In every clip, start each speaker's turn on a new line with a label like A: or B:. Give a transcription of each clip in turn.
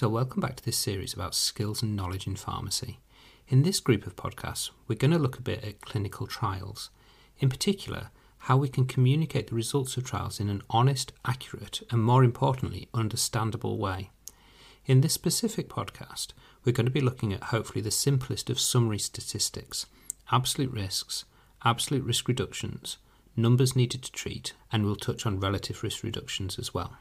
A: So, welcome back to this series about skills and knowledge in pharmacy. In this group of podcasts, we're going to look a bit at clinical trials. In particular, how we can communicate the results of trials in an honest, accurate, and more importantly, understandable way. In this specific podcast, we're going to be looking at hopefully the simplest of summary statistics absolute risks, absolute risk reductions, numbers needed to treat, and we'll touch on relative risk reductions as well.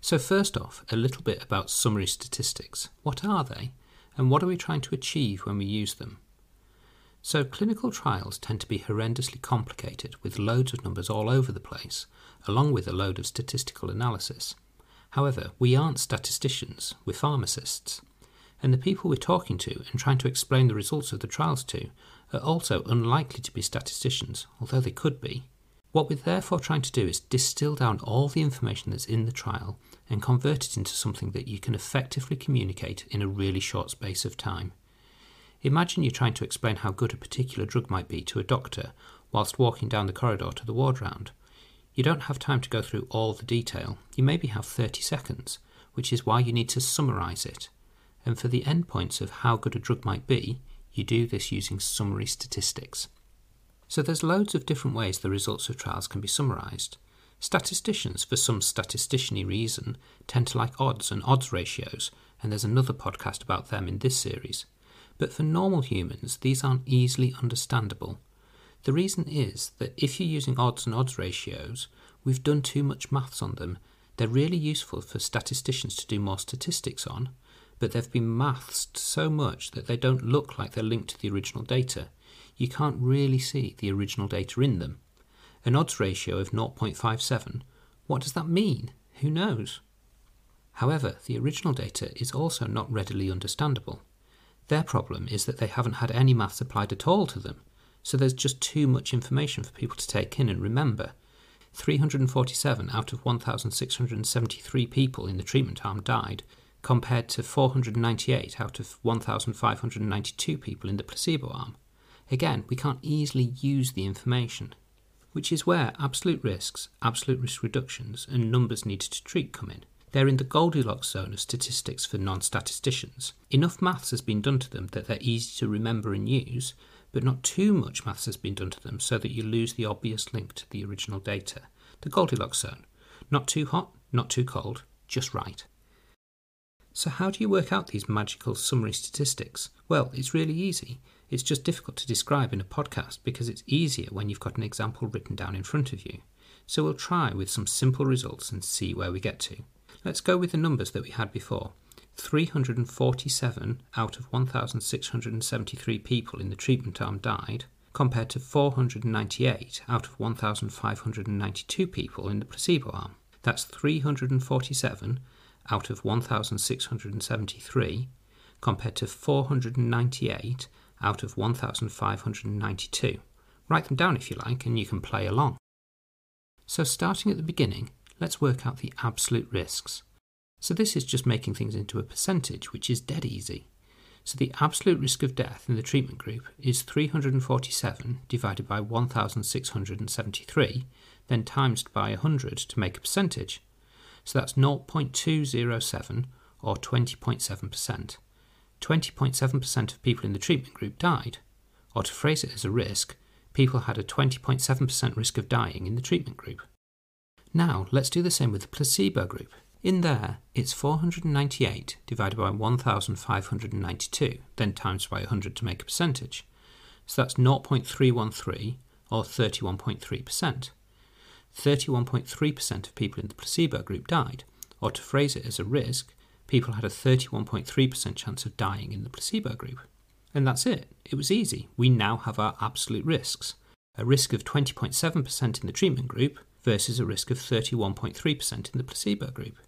A: So, first off, a little bit about summary statistics. What are they, and what are we trying to achieve when we use them? So, clinical trials tend to be horrendously complicated with loads of numbers all over the place, along with a load of statistical analysis. However, we aren't statisticians, we're pharmacists. And the people we're talking to and trying to explain the results of the trials to are also unlikely to be statisticians, although they could be. What we're therefore trying to do is distill down all the information that's in the trial and convert it into something that you can effectively communicate in a really short space of time. Imagine you're trying to explain how good a particular drug might be to a doctor whilst walking down the corridor to the ward round. You don't have time to go through all the detail, you maybe have 30 seconds, which is why you need to summarise it. And for the endpoints of how good a drug might be, you do this using summary statistics. So there's loads of different ways the results of trials can be summarised. Statisticians, for some statisticiany reason, tend to like odds and odds ratios, and there's another podcast about them in this series. But for normal humans, these aren't easily understandable. The reason is that if you're using odds and odds ratios, we've done too much maths on them. They're really useful for statisticians to do more statistics on, but they've been mathsed so much that they don't look like they're linked to the original data. You can't really see the original data in them. An odds ratio of 0.57, what does that mean? Who knows? However, the original data is also not readily understandable. Their problem is that they haven't had any maths applied at all to them, so there's just too much information for people to take in and remember. 347 out of 1,673 people in the treatment arm died, compared to 498 out of 1,592 people in the placebo arm. Again, we can't easily use the information, which is where absolute risks, absolute risk reductions, and numbers needed to treat come in. They're in the Goldilocks zone of statistics for non statisticians. Enough maths has been done to them that they're easy to remember and use, but not too much maths has been done to them so that you lose the obvious link to the original data. The Goldilocks zone. Not too hot, not too cold, just right. So, how do you work out these magical summary statistics? Well, it's really easy. It's just difficult to describe in a podcast because it's easier when you've got an example written down in front of you. So, we'll try with some simple results and see where we get to. Let's go with the numbers that we had before. 347 out of 1,673 people in the treatment arm died, compared to 498 out of 1,592 people in the placebo arm. That's 347 out of 1,673, compared to 498 out of 1,592. Write them down if you like, and you can play along. So, starting at the beginning, let's work out the absolute risks. So, this is just making things into a percentage, which is dead easy. So, the absolute risk of death in the treatment group is 347 divided by 1,673, then times by 100 to make a percentage. So, that's 0.207 or 20.7%. 20.7% of people in the treatment group died. Or to phrase it as a risk, people had a 20.7% risk of dying in the treatment group. Now, let's do the same with the placebo group. In there, it's 498 divided by 1,592, then times by 100 to make a percentage. So that's 0.313 or 31.3%. 31.3% of people in the placebo group died, or to phrase it as a risk, people had a 31.3% chance of dying in the placebo group. And that's it. It was easy. We now have our absolute risks a risk of 20.7% in the treatment group versus a risk of 31.3% in the placebo group.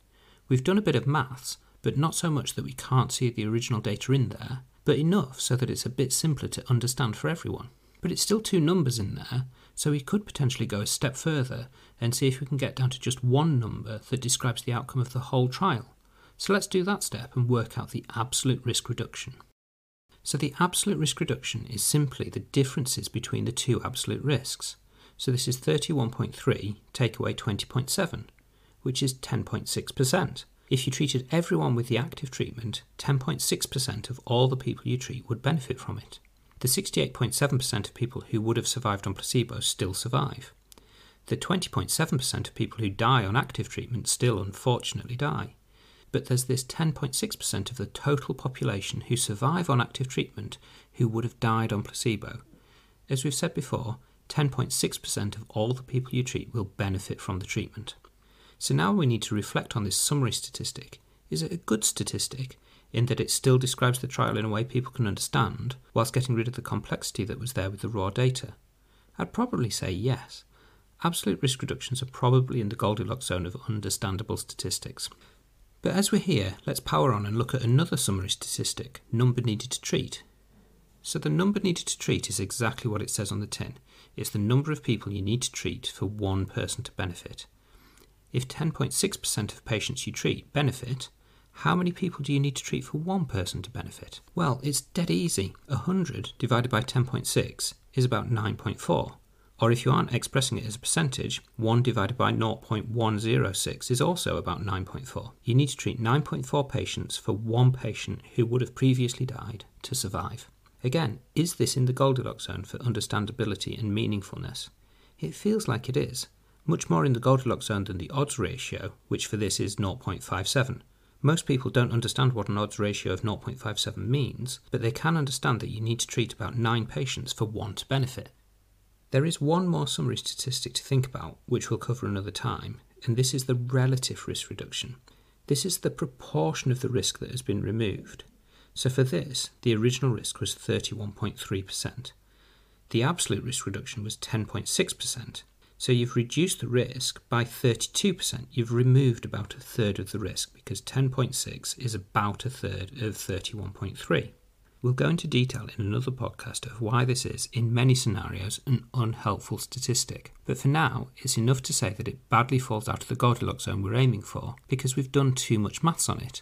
A: We've done a bit of maths, but not so much that we can't see the original data in there, but enough so that it's a bit simpler to understand for everyone. But it's still two numbers in there, so we could potentially go a step further and see if we can get down to just one number that describes the outcome of the whole trial. So let's do that step and work out the absolute risk reduction. So the absolute risk reduction is simply the differences between the two absolute risks. So this is 31.3 take away 20.7, which is 10.6%. If you treated everyone with the active treatment, 10.6% of all the people you treat would benefit from it. The 68.7% of people who would have survived on placebo still survive. The 20.7% of people who die on active treatment still unfortunately die. But there's this 10.6% of the total population who survive on active treatment who would have died on placebo. As we've said before, 10.6% of all the people you treat will benefit from the treatment. So now we need to reflect on this summary statistic. Is it a good statistic in that it still describes the trial in a way people can understand, whilst getting rid of the complexity that was there with the raw data? I'd probably say yes. Absolute risk reductions are probably in the Goldilocks zone of understandable statistics. But as we're here, let's power on and look at another summary statistic number needed to treat. So the number needed to treat is exactly what it says on the tin it's the number of people you need to treat for one person to benefit. If 10.6% of patients you treat benefit, how many people do you need to treat for one person to benefit? Well, it's dead easy. 100 divided by 10.6 is about 9.4. Or if you aren't expressing it as a percentage, 1 divided by 0.106 is also about 9.4. You need to treat 9.4 patients for one patient who would have previously died to survive. Again, is this in the Goldilocks zone for understandability and meaningfulness? It feels like it is, much more in the Goldilocks zone than the odds ratio, which for this is 0.57. Most people don't understand what an odds ratio of 0.57 means, but they can understand that you need to treat about 9 patients for one to benefit. There is one more summary statistic to think about, which we'll cover another time, and this is the relative risk reduction. This is the proportion of the risk that has been removed. So for this, the original risk was 31.3%. The absolute risk reduction was 10.6%. So you've reduced the risk by 32%. You've removed about a third of the risk because 10.6 is about a third of 31.3. We'll go into detail in another podcast of why this is, in many scenarios, an unhelpful statistic. But for now, it's enough to say that it badly falls out of the Goldilocks zone we're aiming for because we've done too much maths on it.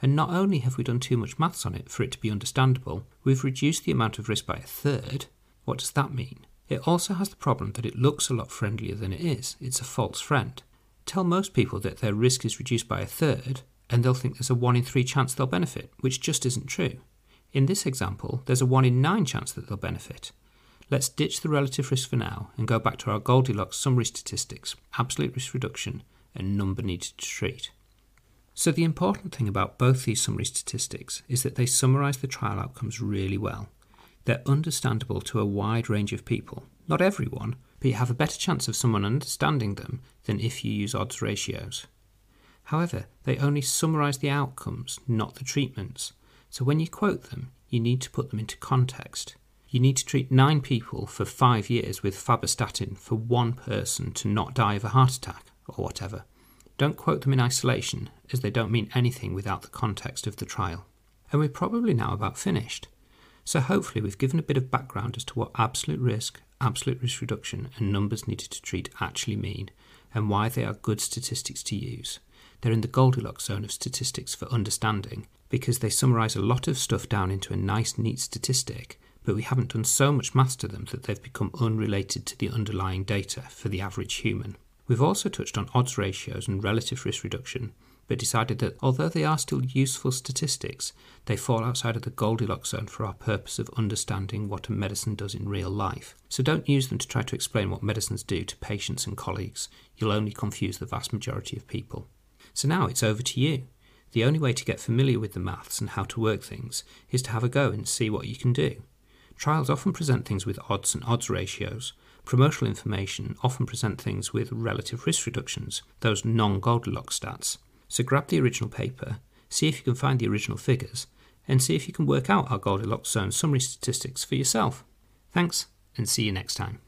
A: And not only have we done too much maths on it for it to be understandable, we've reduced the amount of risk by a third. What does that mean? It also has the problem that it looks a lot friendlier than it is. It's a false friend. Tell most people that their risk is reduced by a third, and they'll think there's a 1 in 3 chance they'll benefit, which just isn't true. In this example, there's a 1 in 9 chance that they'll benefit. Let's ditch the relative risk for now and go back to our Goldilocks summary statistics, absolute risk reduction, and number needed to treat. So, the important thing about both these summary statistics is that they summarise the trial outcomes really well. They're understandable to a wide range of people, not everyone, but you have a better chance of someone understanding them than if you use odds ratios. However, they only summarise the outcomes, not the treatments. So when you quote them, you need to put them into context. You need to treat nine people for five years with fabastatin for one person to not die of a heart attack or whatever. Don't quote them in isolation, as they don't mean anything without the context of the trial. And we're probably now about finished. So hopefully we've given a bit of background as to what absolute risk, absolute risk reduction, and numbers needed to treat actually mean, and why they are good statistics to use. They're in the Goldilocks zone of statistics for understanding, because they summarise a lot of stuff down into a nice, neat statistic, but we haven't done so much maths to them that they've become unrelated to the underlying data for the average human. We've also touched on odds ratios and relative risk reduction, but decided that although they are still useful statistics, they fall outside of the Goldilocks zone for our purpose of understanding what a medicine does in real life. So don't use them to try to explain what medicines do to patients and colleagues. You'll only confuse the vast majority of people. So now it's over to you. The only way to get familiar with the maths and how to work things is to have a go and see what you can do. Trials often present things with odds and odds ratios, Promotional information often present things with relative risk reductions, those non Goldilocks stats. So grab the original paper, see if you can find the original figures, and see if you can work out our Goldilocks zone summary statistics for yourself. Thanks, and see you next time.